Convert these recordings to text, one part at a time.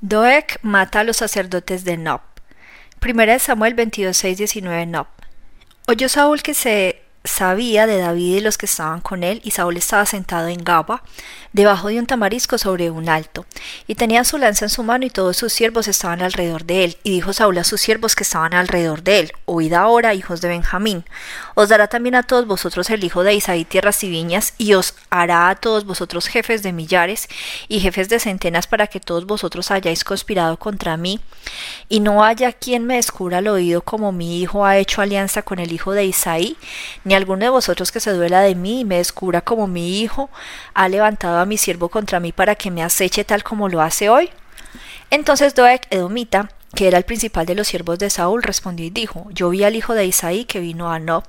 Doeg mata a los sacerdotes de Nob. Primera de Samuel 22, 6, 19 Nob. Oyó Saúl que se sabía de David y los que estaban con él, y Saúl estaba sentado en Gaba, debajo de un tamarisco sobre un alto, y tenía su lanza en su mano y todos sus siervos estaban alrededor de él. Y dijo Saúl a sus siervos que estaban alrededor de él, Oíd ahora, hijos de Benjamín, os dará también a todos vosotros el hijo de Isaí tierras y viñas, y os hará a todos vosotros jefes de millares y jefes de centenas para que todos vosotros hayáis conspirado contra mí, y no haya quien me descubra al oído como mi hijo ha hecho alianza con el hijo de Isaí, ni alguno de vosotros que se duela de mí y me descubra como mi hijo ha levantado a mi siervo contra mí para que me aceche tal como lo hace hoy? Entonces Doeg Edomita, que era el principal de los siervos de Saúl, respondió y dijo, yo vi al hijo de Isaí que vino a Nob,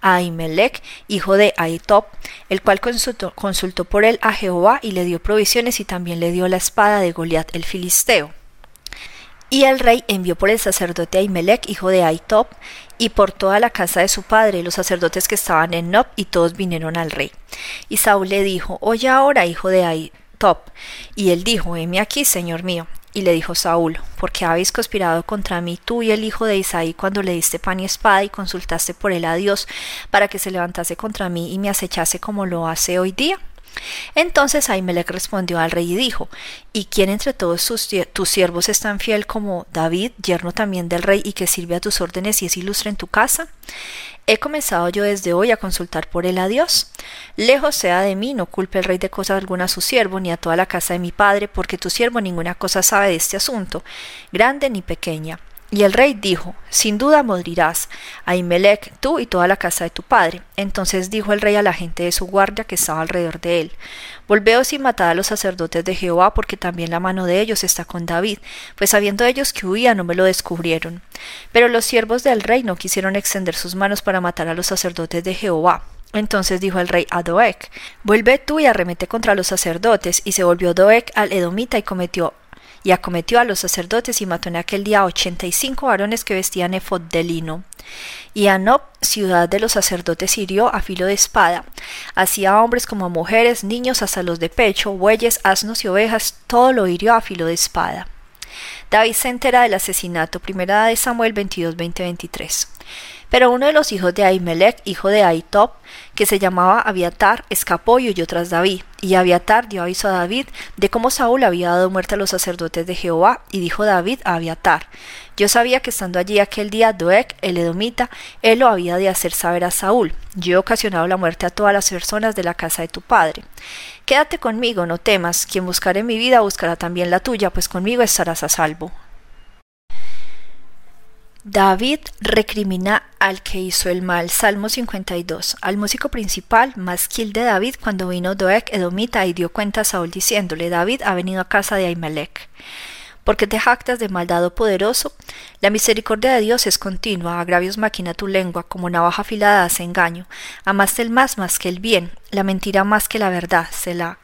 a Ahimelech, hijo de Ahitop, el cual consultó, consultó por él a Jehová y le dio provisiones y también le dio la espada de Goliat el filisteo. Y el rey envió por el sacerdote Ahimelech, hijo de Aitop, y por toda la casa de su padre, los sacerdotes que estaban en Nob, y todos vinieron al rey. Y Saúl le dijo, Oye ahora, hijo de Aitop. Y él dijo, Heme aquí, señor mío. Y le dijo Saúl, ¿por qué habéis conspirado contra mí tú y el hijo de Isaí cuando le diste pan y espada y consultaste por él a Dios para que se levantase contra mí y me acechase como lo hace hoy día? Entonces Ahimelech respondió al rey y dijo, ¿Y quién entre todos tus siervos es tan fiel como David, yerno también del rey, y que sirve a tus órdenes y es ilustre en tu casa? He comenzado yo desde hoy a consultar por él a Dios. Lejos sea de mí, no culpe el rey de cosa alguna su siervo, ni a toda la casa de mi padre, porque tu siervo ninguna cosa sabe de este asunto, grande ni pequeña. Y el rey dijo, Sin duda morirás, Ahimelech, tú y toda la casa de tu padre. Entonces dijo el rey a la gente de su guardia que estaba alrededor de él, Volveos y matad a los sacerdotes de Jehová, porque también la mano de ellos está con David, pues sabiendo ellos que huía no me lo descubrieron. Pero los siervos del rey no quisieron extender sus manos para matar a los sacerdotes de Jehová. Entonces dijo el rey a Doeg, Vuelve tú y arremete contra los sacerdotes. Y se volvió Doeg al Edomita y cometió y acometió a los sacerdotes y mató en aquel día ochenta y cinco varones que vestían efod de lino. Y a Nob, ciudad de los sacerdotes, hirió a filo de espada. Hacía a hombres como a mujeres, niños hasta los de pecho, bueyes, asnos y ovejas, todo lo hirió a filo de espada. David se entera del asesinato, primera de Samuel 22, 20, 23. Pero uno de los hijos de Ahimelech, hijo de Ahitop, que se llamaba Abiatar, escapó y huyó tras David. Y Abiatar dio aviso a David de cómo Saúl había dado muerte a los sacerdotes de Jehová, y dijo David a Abiatar, yo sabía que estando allí aquel día Doeg, el edomita, él lo había de hacer saber a Saúl. Yo he ocasionado la muerte a todas las personas de la casa de tu padre. Quédate conmigo, no temas, quien buscare mi vida buscará también la tuya, pues conmigo estarás a salvo. David recrimina al que hizo el mal. Salmo 52. Al músico principal, Masquil de David, cuando vino Doeg Edomita y dio cuenta a Saúl diciéndole, David ha venido a casa de Ahimelech. Porque te jactas de maldado poderoso, la misericordia de Dios es continua, agravios maquina tu lengua, como navaja afilada hace engaño. Amaste el más más que el bien, la mentira más que la verdad, Selah.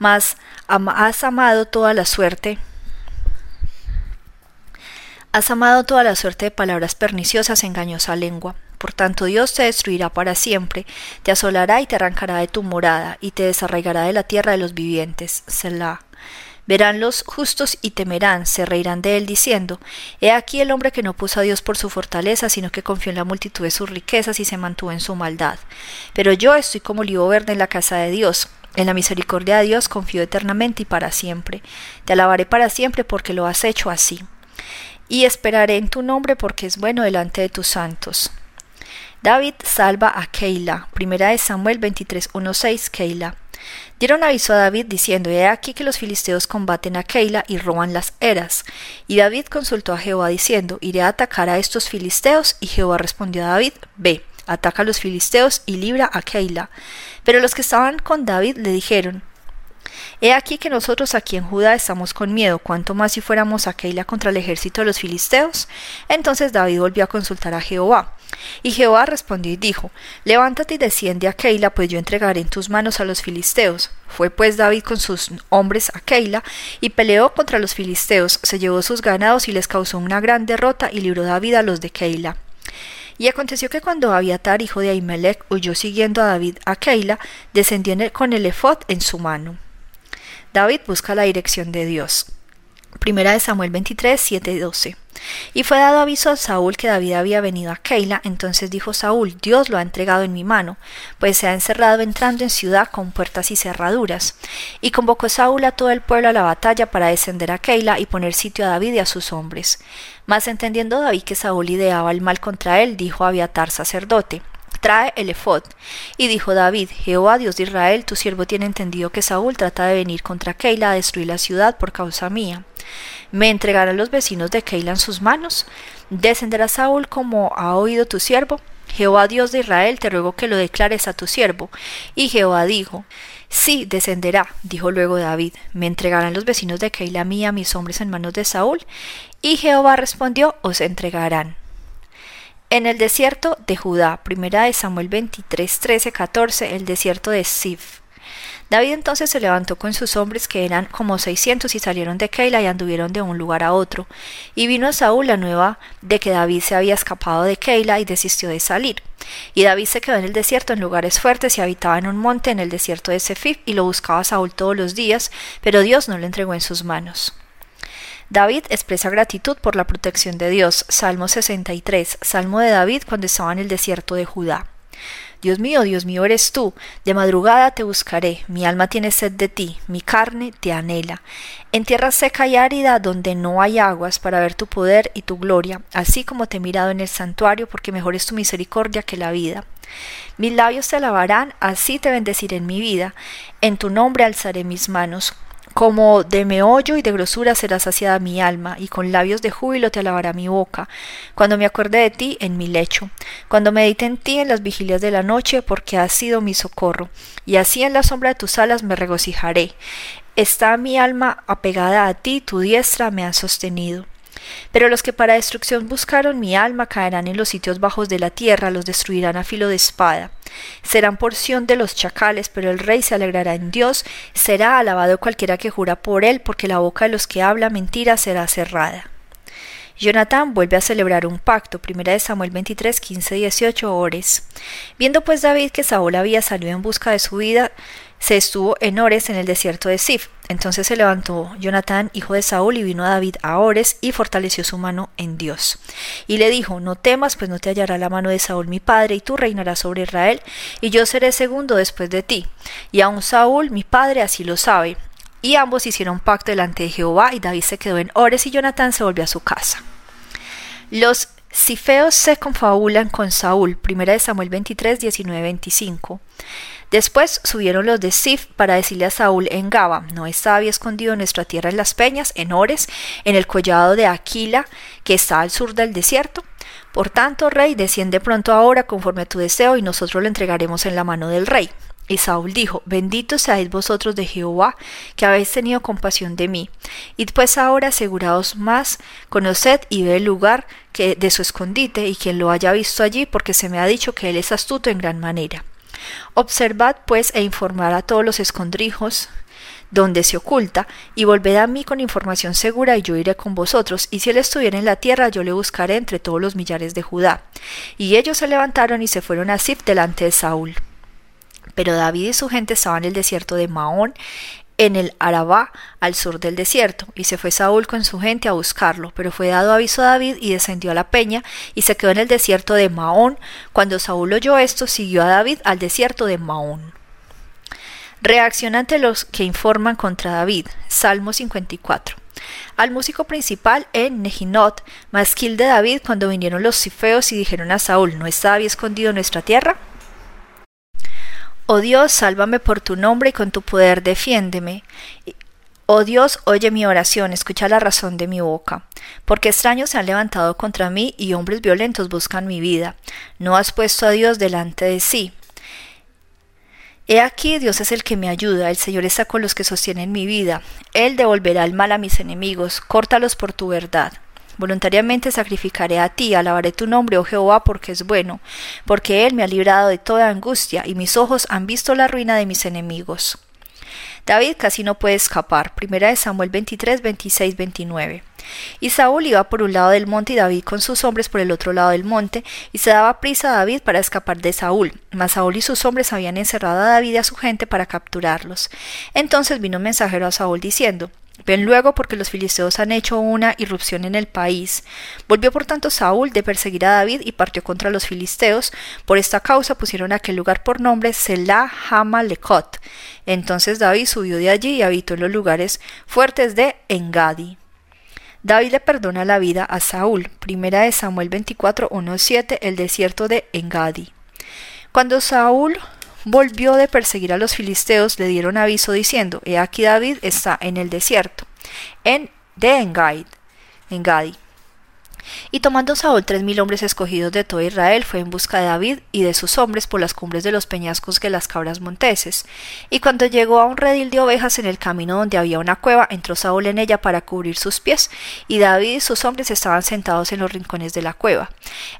Mas has amado toda la suerte, Has amado toda la suerte de palabras perniciosas, engañosa lengua. Por tanto Dios te destruirá para siempre, te asolará y te arrancará de tu morada, y te desarraigará de la tierra de los vivientes. Selah. Verán los justos y temerán, se reirán de él diciendo, He aquí el hombre que no puso a Dios por su fortaleza, sino que confió en la multitud de sus riquezas y se mantuvo en su maldad. Pero yo estoy como olivo verde en la casa de Dios. En la misericordia de Dios confío eternamente y para siempre. Te alabaré para siempre porque lo has hecho así y esperaré en tu nombre porque es bueno delante de tus santos. David salva a Keila. Primera de Samuel 23.1.6 Keila. Dieron aviso a David diciendo, He aquí que los filisteos combaten a Keila y roban las eras. Y David consultó a Jehová diciendo, Iré a atacar a estos filisteos. Y Jehová respondió a David, Ve, ataca a los filisteos y libra a Keila. Pero los que estaban con David le dijeron, He aquí que nosotros aquí en Judá estamos con miedo, cuanto más si fuéramos a Keila contra el ejército de los filisteos. Entonces David volvió a consultar a Jehová. Y Jehová respondió y dijo, Levántate y desciende a Keila, pues yo entregaré en tus manos a los filisteos. Fue pues David con sus hombres a Keila, y peleó contra los filisteos, se llevó sus ganados y les causó una gran derrota, y libró David a los de Keila. Y aconteció que cuando Abiatar, hijo de Ahimelech, huyó siguiendo a David a Keila, descendió con el efod en su mano. David busca la dirección de Dios. Primera de Samuel 23, 7 y 12. Y fue dado aviso a Saúl que David había venido a Keila, entonces dijo Saúl, Dios lo ha entregado en mi mano, pues se ha encerrado entrando en ciudad con puertas y cerraduras. Y convocó Saúl a todo el pueblo a la batalla para descender a Keila y poner sitio a David y a sus hombres. Mas entendiendo David que Saúl ideaba el mal contra él, dijo a Abiatar sacerdote, trae el efod. Y dijo David, Jehová Dios de Israel, tu siervo tiene entendido que Saúl trata de venir contra Keila a destruir la ciudad por causa mía. ¿Me entregarán los vecinos de Keila en sus manos? ¿Descenderá Saúl como ha oído tu siervo? Jehová Dios de Israel, te ruego que lo declares a tu siervo. Y Jehová dijo, Sí, descenderá, dijo luego David, ¿me entregarán los vecinos de Keila mía mis hombres en manos de Saúl? Y Jehová respondió, os entregarán. En el desierto de Judá, primera de Samuel 23, 13, 14, el desierto de Sif. David entonces se levantó con sus hombres, que eran como seiscientos, y salieron de Keila y anduvieron de un lugar a otro. Y vino a Saúl la nueva de que David se había escapado de Keila y desistió de salir. Y David se quedó en el desierto en lugares fuertes y habitaba en un monte en el desierto de Sefif, y lo buscaba Saúl todos los días, pero Dios no lo entregó en sus manos. David expresa gratitud por la protección de Dios. Salmo 63, Salmo de David cuando estaba en el desierto de Judá. Dios mío, Dios mío eres tú, de madrugada te buscaré, mi alma tiene sed de ti, mi carne te anhela. En tierra seca y árida, donde no hay aguas, para ver tu poder y tu gloria, así como te he mirado en el santuario, porque mejor es tu misericordia que la vida. Mis labios te alabarán, así te bendeciré en mi vida, en tu nombre alzaré mis manos. Como de meollo y de grosura será saciada mi alma, y con labios de júbilo te alabará mi boca, cuando me acuerde de ti en mi lecho, cuando medite en ti en las vigilias de la noche, porque has sido mi socorro, y así en la sombra de tus alas me regocijaré. Está mi alma apegada a ti, tu diestra me ha sostenido. Pero los que para destrucción buscaron mi alma caerán en los sitios bajos de la tierra, los destruirán a filo de espada. Serán porción de los chacales, pero el rey se alegrará en Dios, será alabado cualquiera que jura por él, porque la boca de los que habla mentira será cerrada. Jonatán vuelve a celebrar un pacto, primera de Samuel 23, 15, 18 horas. Viendo pues David que Saúl había salido en busca de su vida, se estuvo en Ores en el desierto de Sif. Entonces se levantó Jonatán, hijo de Saúl, y vino a David a Ores y fortaleció su mano en Dios. Y le dijo, no temas, pues no te hallará la mano de Saúl mi padre, y tú reinarás sobre Israel, y yo seré segundo después de ti. Y aun Saúl mi padre así lo sabe. Y ambos hicieron pacto delante de Jehová, y David se quedó en Ores, y Jonatán se volvió a su casa. Los cifeos se confabulan con Saúl, 1 Samuel 23, 19, 25. Después subieron los de Sif para decirle a Saúl en Gaba, no está había escondido nuestra tierra en las peñas, en Ores, en el collado de Aquila, que está al sur del desierto. Por tanto, rey, desciende pronto ahora conforme a tu deseo, y nosotros lo entregaremos en la mano del rey. Y Saúl dijo, Bendito seáis vosotros de Jehová, que habéis tenido compasión de mí. Id pues ahora aseguraos más, conoced y ve el lugar que de su escondite, y quien lo haya visto allí, porque se me ha dicho que él es astuto en gran manera. Observad pues e informad a todos los escondrijos donde se oculta, y volved a mí con información segura, y yo iré con vosotros, y si él estuviera en la tierra, yo le buscaré entre todos los millares de Judá. Y ellos se levantaron y se fueron a Sif delante de Saúl. Pero David y su gente estaban en el desierto de Maón, en el Arabá, al sur del desierto, y se fue Saúl con su gente a buscarlo, pero fue dado aviso a David y descendió a la peña y se quedó en el desierto de Maón. Cuando Saúl oyó esto, siguió a David al desierto de Maón. Reacción ante los que informan contra David. Salmo 54. Al músico principal en Nejinot, masquil de David, cuando vinieron los cifeos y dijeron a Saúl, ¿no está David escondido en nuestra tierra? Oh Dios, sálvame por tu nombre y con tu poder defiéndeme. Oh Dios, oye mi oración, escucha la razón de mi boca. Porque extraños se han levantado contra mí y hombres violentos buscan mi vida. No has puesto a Dios delante de sí. He aquí, Dios es el que me ayuda, el Señor está con los que sostienen mi vida. Él devolverá el mal a mis enemigos, córtalos por tu verdad. Voluntariamente sacrificaré a ti, alabaré tu nombre, oh Jehová, porque es bueno, porque Él me ha librado de toda angustia, y mis ojos han visto la ruina de mis enemigos. David casi no puede escapar. Primera de Samuel 23, 26, 29. Y Saúl iba por un lado del monte y David con sus hombres por el otro lado del monte, y se daba prisa a David para escapar de Saúl. Mas Saúl y sus hombres habían encerrado a David y a su gente para capturarlos. Entonces vino un mensajero a Saúl diciendo Luego porque los filisteos han hecho una irrupción en el país. Volvió por tanto Saúl de perseguir a David y partió contra los filisteos. Por esta causa pusieron aquel lugar por nombre Selah Hamalekot. Entonces David subió de allí y habitó en los lugares fuertes de Engadi. David le perdona la vida a Saúl. Primera de Samuel 24, 7, el desierto de Engadi. Cuando Saúl volvió de perseguir a los filisteos, le dieron aviso diciendo, He aquí David está en el desierto, en de Engadi. Y tomando Saúl tres mil hombres escogidos de todo Israel, fue en busca de David y de sus hombres por las cumbres de los peñascos que las cabras monteses. Y cuando llegó a un redil de ovejas en el camino donde había una cueva, entró Saúl en ella para cubrir sus pies, y David y sus hombres estaban sentados en los rincones de la cueva.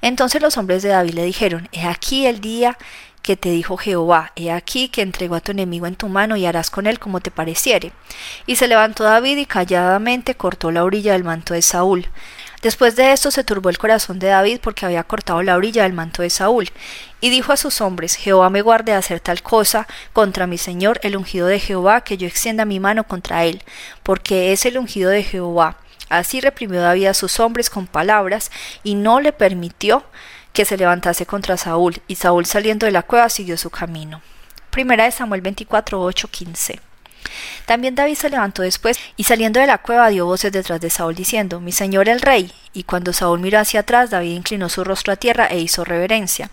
Entonces los hombres de David le dijeron, He aquí el día que te dijo Jehová, he aquí que entregó a tu enemigo en tu mano y harás con él como te pareciere. Y se levantó David y calladamente cortó la orilla del manto de Saúl. Después de esto se turbó el corazón de David porque había cortado la orilla del manto de Saúl, y dijo a sus hombres Jehová me guarde de hacer tal cosa contra mi señor el ungido de Jehová, que yo extienda mi mano contra él, porque es el ungido de Jehová. Así reprimió David a sus hombres con palabras, y no le permitió que se levantase contra Saúl, y Saúl saliendo de la cueva siguió su camino. Primera de Samuel 24, 8, 15. También David se levantó después y saliendo de la cueva dio voces detrás de Saúl diciendo, Mi señor el rey. Y cuando Saúl miró hacia atrás, David inclinó su rostro a tierra e hizo reverencia.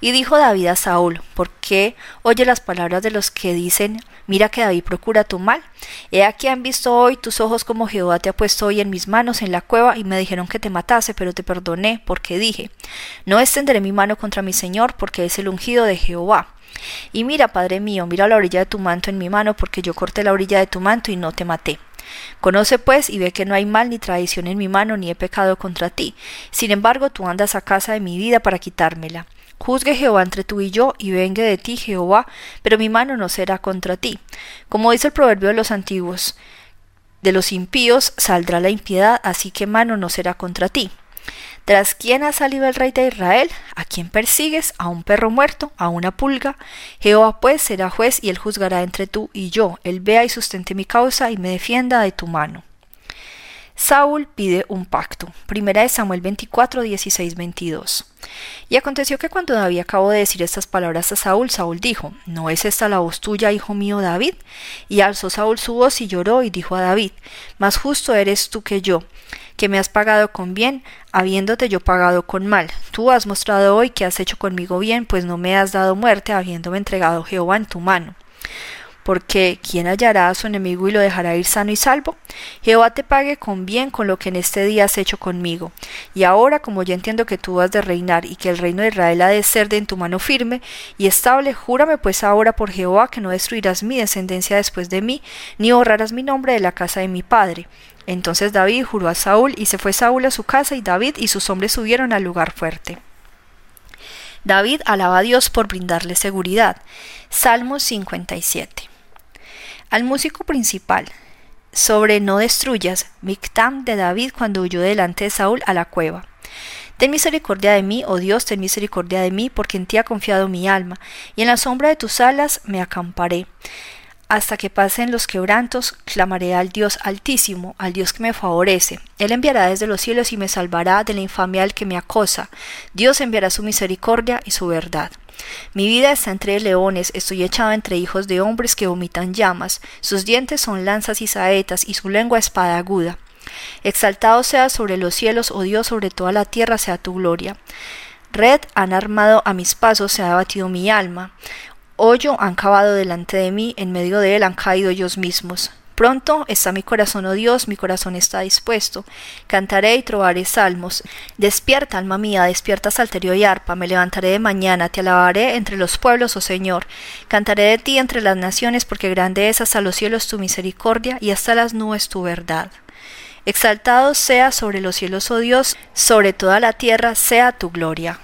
Y dijo David a Saúl, ¿por qué oye las palabras de los que dicen, mira que David procura tu mal? He aquí han visto hoy tus ojos como Jehová te ha puesto hoy en mis manos en la cueva y me dijeron que te matase, pero te perdoné porque dije, no extenderé mi mano contra mi señor porque es el ungido de Jehová. Y mira, Padre mío, mira la orilla de tu manto en mi mano, porque yo corté la orilla de tu manto y no te maté. Conoce pues y ve que no hay mal ni traición en mi mano, ni he pecado contra ti. Sin embargo, tú andas a casa de mi vida para quitármela. Juzgue Jehová entre tú y yo, y vengue de ti Jehová, pero mi mano no será contra ti. Como dice el proverbio de los antiguos, de los impíos saldrá la impiedad, así que mano no será contra ti. ¿Tras quién ha salido el rey de Israel? ¿A quién persigues? ¿A un perro muerto? ¿A una pulga? Jehová pues será juez y él juzgará entre tú y yo. Él vea y sustente mi causa y me defienda de tu mano. Saúl pide un pacto. Primera de Samuel 24, 16, 22. Y aconteció que cuando David acabó de decir estas palabras a Saúl, Saúl dijo, ¿No es esta la voz tuya, hijo mío David? Y alzó Saúl su voz y lloró y dijo a David, Más justo eres tú que yo, que me has pagado con bien, habiéndote yo pagado con mal. Tú has mostrado hoy que has hecho conmigo bien, pues no me has dado muerte, habiéndome entregado Jehová en tu mano porque ¿quién hallará a su enemigo y lo dejará ir sano y salvo? Jehová te pague con bien con lo que en este día has hecho conmigo. Y ahora, como ya entiendo que tú has de reinar y que el reino de Israel ha de ser de en tu mano firme y estable, júrame pues ahora por Jehová que no destruirás mi descendencia después de mí, ni borrarás mi nombre de la casa de mi padre. Entonces David juró a Saúl, y se fue Saúl a su casa, y David y sus hombres subieron al lugar fuerte. David alaba a Dios por brindarle seguridad. Salmo 57 al músico principal sobre no destruyas, Mictam de David cuando huyó delante de Saúl a la cueva. Ten misericordia de mí, oh Dios, ten misericordia de mí, porque en ti ha confiado mi alma, y en la sombra de tus alas me acamparé. Hasta que pasen los quebrantos, clamaré al Dios altísimo, al Dios que me favorece. Él enviará desde los cielos y me salvará de la infamia al que me acosa. Dios enviará su misericordia y su verdad. Mi vida está entre leones, estoy echado entre hijos de hombres que vomitan llamas, sus dientes son lanzas y saetas, y su lengua espada aguda. Exaltado sea sobre los cielos, oh Dios, sobre toda la tierra sea tu gloria. Red han armado a mis pasos, se ha abatido mi alma. Hoyo han cavado delante de mí, en medio de él han caído ellos mismos. Pronto está mi corazón, oh Dios, mi corazón está dispuesto. Cantaré y trobaré salmos. Despierta, alma mía, despierta salterio y arpa. Me levantaré de mañana, te alabaré entre los pueblos, oh Señor. Cantaré de ti entre las naciones, porque grande es hasta los cielos tu misericordia y hasta las nubes tu verdad. Exaltado sea sobre los cielos, oh Dios, sobre toda la tierra sea tu gloria.